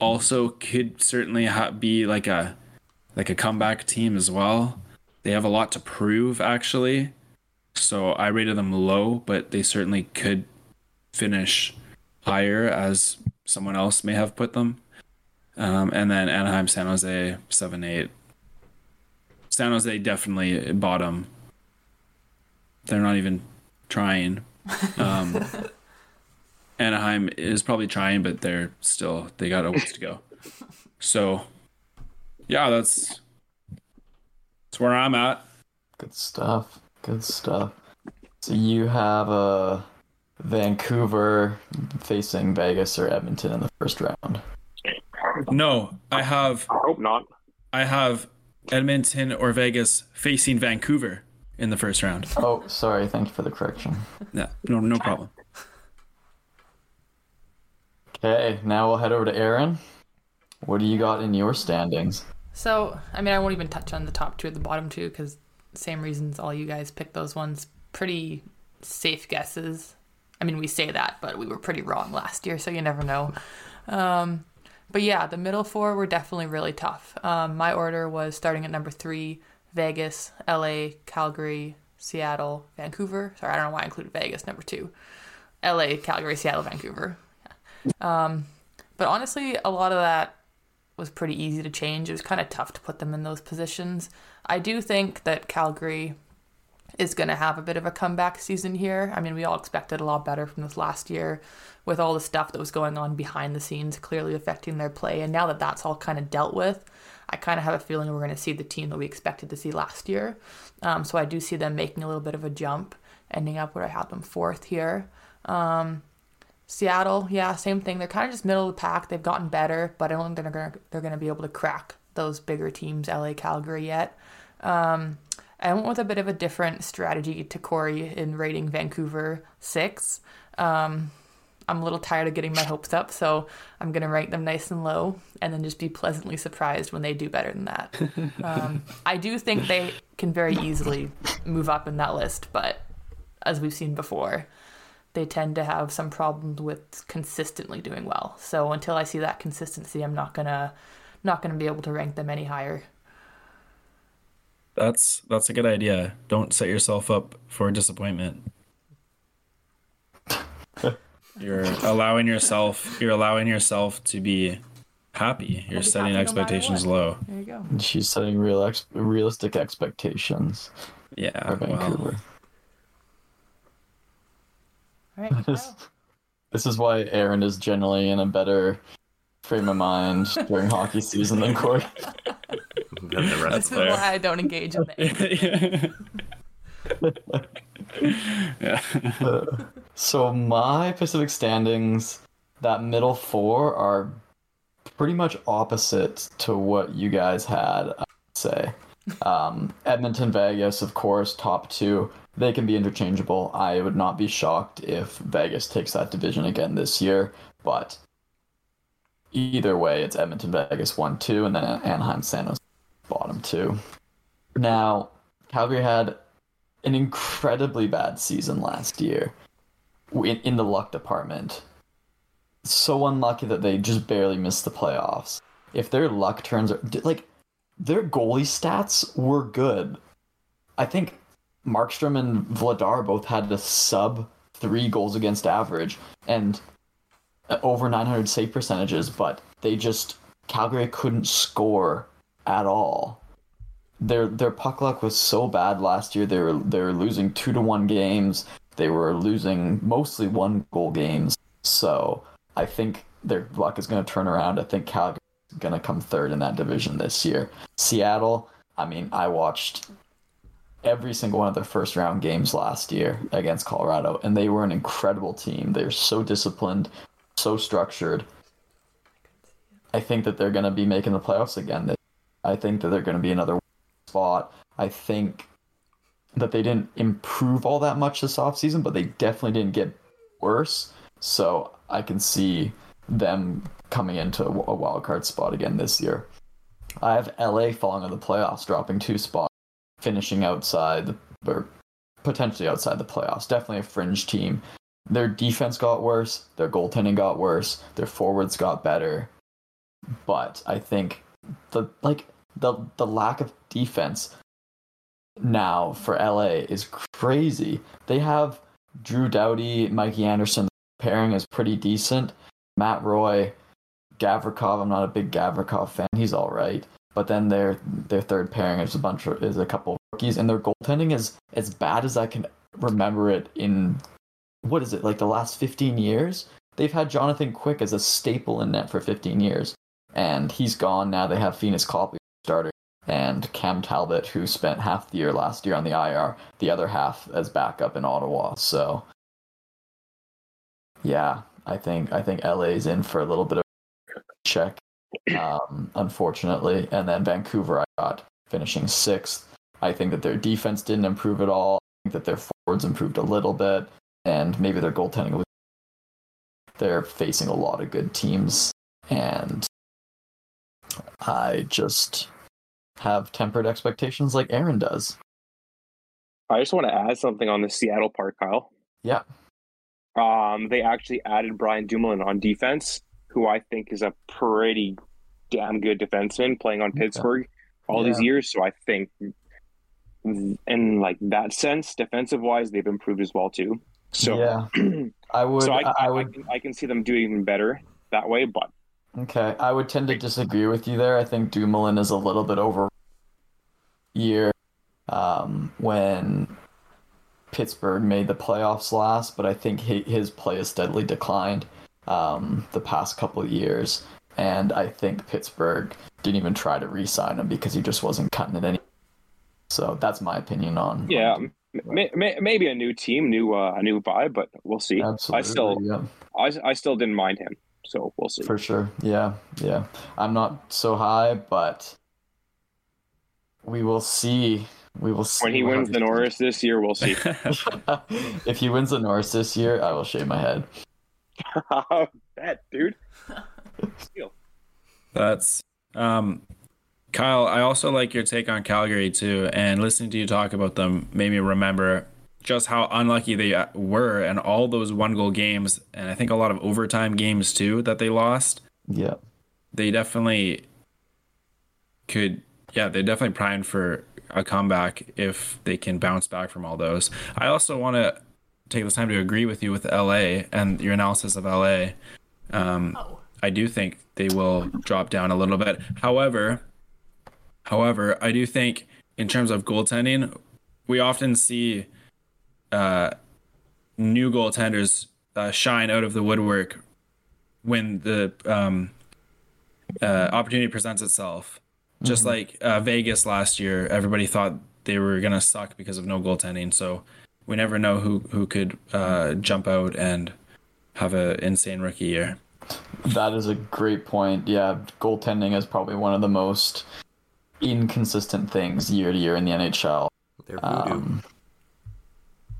also could certainly ha- be like a like a comeback team as well. They have a lot to prove actually. So I rated them low, but they certainly could finish higher as someone else may have put them. Um, and then Anaheim, San Jose, seven, eight. San Jose definitely bottom. They're not even trying. Um, Anaheim is probably trying, but they're still they got a ways to go. So, yeah, that's that's where I'm at. Good stuff. Good stuff. So you have uh, Vancouver facing Vegas or Edmonton in the first round. No, I have I hope not. I have Edmonton or Vegas facing Vancouver in the first round. Oh, sorry. Thank you for the correction. Yeah, no, no problem. Okay, now we'll head over to Aaron. What do you got in your standings? So, I mean, I won't even touch on the top two or the bottom two because same reasons all you guys picked those ones. Pretty safe guesses. I mean, we say that, but we were pretty wrong last year, so you never know. Um, but yeah, the middle four were definitely really tough. Um, my order was starting at number three Vegas, LA, Calgary, Seattle, Vancouver. Sorry, I don't know why I included Vegas, number two. LA, Calgary, Seattle, Vancouver. Um, but honestly, a lot of that was pretty easy to change. It was kind of tough to put them in those positions. I do think that Calgary is going to have a bit of a comeback season here. I mean, we all expected a lot better from this last year with all the stuff that was going on behind the scenes clearly affecting their play. And now that that's all kind of dealt with, I kind of have a feeling we're going to see the team that we expected to see last year. Um, so I do see them making a little bit of a jump, ending up where I have them fourth here. Um, Seattle, yeah, same thing. They're kind of just middle of the pack. They've gotten better, but I don't think they're gonna they're gonna be able to crack those bigger teams, LA, Calgary, yet. Um, I went with a bit of a different strategy to Corey in rating Vancouver six. Um, I'm a little tired of getting my hopes up, so I'm gonna rank them nice and low, and then just be pleasantly surprised when they do better than that. um, I do think they can very easily move up in that list, but as we've seen before, they tend to have some problems with consistently doing well. So until I see that consistency, I'm not gonna not gonna be able to rank them any higher. That's that's a good idea. Don't set yourself up for disappointment. you're allowing yourself you're allowing yourself to be happy. You're be setting happy expectations what. low. There you go. She's setting real ex- realistic expectations Yeah. for Well, Vancouver. All right. This, this is why Aaron is generally in a better frame of mind during hockey season than Corey. Than the rest This of is why I don't engage in it. yeah. So my Pacific standings, that middle four are pretty much opposite to what you guys had. I'd say um, Edmonton, Vegas, of course, top two. They can be interchangeable. I would not be shocked if Vegas takes that division again this year. But either way, it's Edmonton, Vegas one, two, and then Anaheim, San Jose bottom two. Now, Calgary had an incredibly bad season last year in, in the luck department. So unlucky that they just barely missed the playoffs. If their luck turns like their goalie stats were good. I think Markstrom and Vladar both had a sub three goals against average and over 900 save percentages, but they just Calgary couldn't score at all. Their their puck luck was so bad last year. They were they were losing two to one games. They were losing mostly one goal games. So I think their luck is going to turn around. I think Calgary is going to come third in that division this year. Seattle. I mean, I watched every single one of their first round games last year against Colorado, and they were an incredible team. They're so disciplined, so structured. I think that they're going to be making the playoffs again. I think that they're going to be another spot. I think that they didn't improve all that much this offseason, but they definitely didn't get worse. So I can see them coming into a a wild card spot again this year. I have LA falling in the playoffs, dropping two spots, finishing outside or potentially outside the playoffs. Definitely a fringe team. Their defense got worse, their goaltending got worse, their forwards got better. But I think the like the the lack of defense now for LA is crazy. They have Drew Doughty, Mikey Anderson. The pairing is pretty decent. Matt Roy, Gavrikov. I'm not a big Gavrikov fan. He's all right. But then their their third pairing is a bunch of is a couple rookies, and their goaltending is as bad as I can remember it in what is it like the last 15 years. They've had Jonathan Quick as a staple in net for 15 years, and he's gone now. They have Pheonix Copley starter and Cam Talbot, who spent half the year last year on the IR, the other half as backup in Ottawa. So, yeah, I think I think LA's in for a little bit of check, um, unfortunately. And then Vancouver, I got finishing sixth. I think that their defense didn't improve at all. I think that their forwards improved a little bit, and maybe their goaltending. was- They're facing a lot of good teams, and I just have tempered expectations like Aaron does. I just want to add something on the Seattle part, Kyle. Yeah. Um, they actually added Brian Dumoulin on defense, who I think is a pretty damn good defenseman playing on. Pittsburgh all these years. So I think, in like that sense, defensive wise, they've improved as well too. So yeah, I would. so I, I, I, I would. can, I can see them doing even better that way. But Okay, I would tend to disagree with you there. I think Dumoulin is a little bit over year um, when Pittsburgh made the playoffs last, but I think he, his play has steadily declined um, the past couple of years, and I think Pittsburgh didn't even try to re-sign him because he just wasn't cutting it any. So that's my opinion on. yeah, may, may, maybe a new team, new uh, a new vibe, but we'll see. absolutely. I still yeah. I, I still didn't mind him, so we'll see. For sure. Yeah, yeah. I'm not so high, but we will see. We will see. when he wins the Norris this year, we'll see. if he wins the Norris this year, I will shave my head. Bet, dude. Steal. That's um Kyle, I also like your take on Calgary too, and listening to you talk about them made me remember just how unlucky they uh, were and all those one goal games and I think a lot of overtime games too that they lost. Yeah. They definitely could yeah, they're definitely primed for a comeback if they can bounce back from all those. I also want to take this time to agree with you with LA and your analysis of LA. Um, Oh. I do think they will drop down a little bit. However, however, I do think in terms of goaltending, we often see uh, new goaltenders uh, shine out of the woodwork when the um, uh, opportunity presents itself. Just like uh, Vegas last year, everybody thought they were gonna suck because of no goaltending. So we never know who who could uh, jump out and have an insane rookie year. That is a great point. Yeah, goaltending is probably one of the most inconsistent things year to year in the NHL. They're voodoo. Um,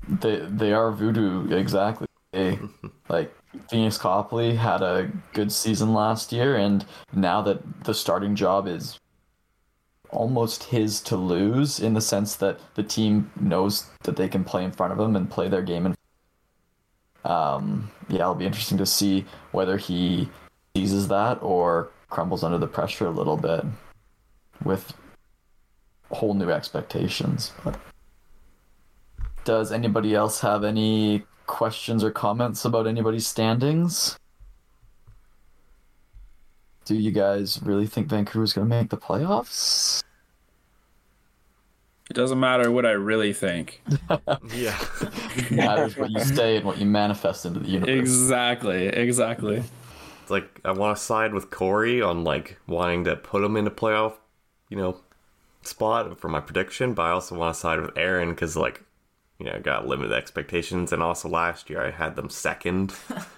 they they are voodoo exactly. They, like Pheonix Copley had a good season last year, and now that the starting job is almost his to lose, in the sense that the team knows that they can play in front of him and play their game. And um, yeah, it'll be interesting to see whether he seizes that or crumbles under the pressure a little bit with whole new expectations. But does anybody else have any questions or comments about anybody's standings? Do you guys really think Vancouver's going to make the playoffs? It doesn't matter what I really think. yeah. matters what you say and what you manifest into the universe. Exactly, exactly. It's like I want to side with Corey on like wanting to put him in a playoff, you know, spot for my prediction, but I also want to side with Aaron because like, you know, I got limited expectations, and also last year I had them second,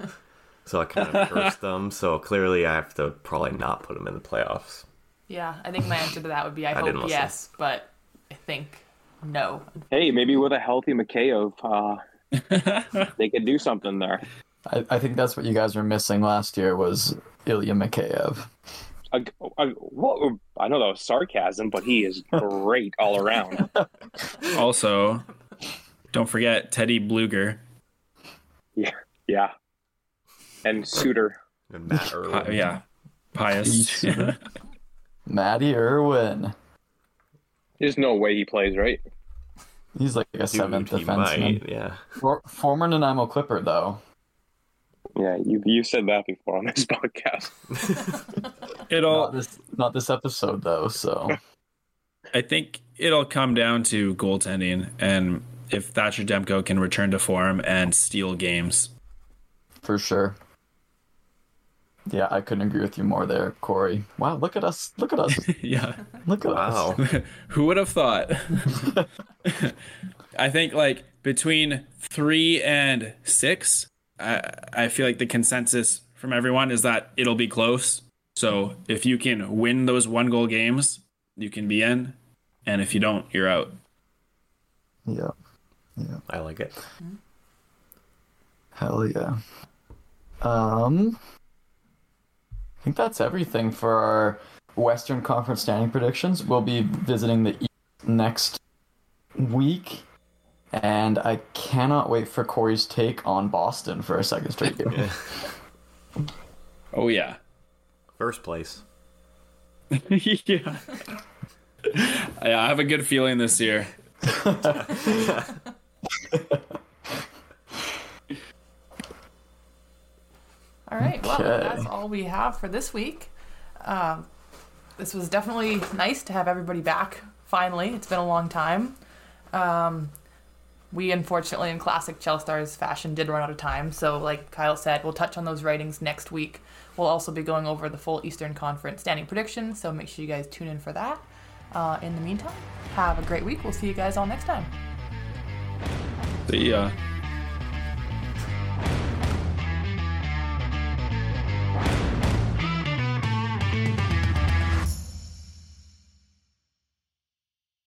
so I kind of cursed them. So clearly, I have to probably not put them in the playoffs. Yeah, I think my answer to that would be I, I didn't hope yes, but I think no. Hey, maybe with a healthy Mikheyev, uh, they could do something there. I, I think that's what you guys were missing last year was Ilya Mikheyev. A, a, what, I know that was sarcasm, but he is great all around. Also, don't forget Teddy Bluger. Yeah, yeah. And Suter. And Matt Irwin. Pi- yeah, Pius. Jeez. Matty Irwin. There's no way he plays, right? He's like a Dude, seventh he defenseman. might, yeah. For, former Nanaimo Clipper, though. Yeah, you you said that before on this podcast. it all Not this, not this episode, though. So I think it'll come down to goaltending and if Thatcher Demko can return to form and steal games. for sure. Yeah, I couldn't agree with you more there, Corey. Wow, look at us! Look at us! yeah. Look at us! Wow. Who would have thought? I think like between three and six, I I feel like the consensus from everyone is that it'll be close. So if you can win those one goal games, you can be in, and if you don't, you're out. Yeah, yeah, I like it. hell yeah. Um, I think that's everything for our Western Conference standing predictions. We'll be visiting the East next week, and I cannot wait for Corey's take on Boston for a second straight game. Oh yeah. First place. yeah. I have a good feeling this year. All right. Well, Okay. that's all we have for this week. Um, this was definitely nice to have everybody back. Finally, it's been a long time. Um, we unfortunately in classic Chel Stars fashion did run out of time. So, like Kyle said, we'll touch on those writings next week. We'll also be going over the full Eastern Conference standing predictions, so make sure you guys tune in for that. Uh, in the meantime, have a great week. We'll see you guys all next time. See ya.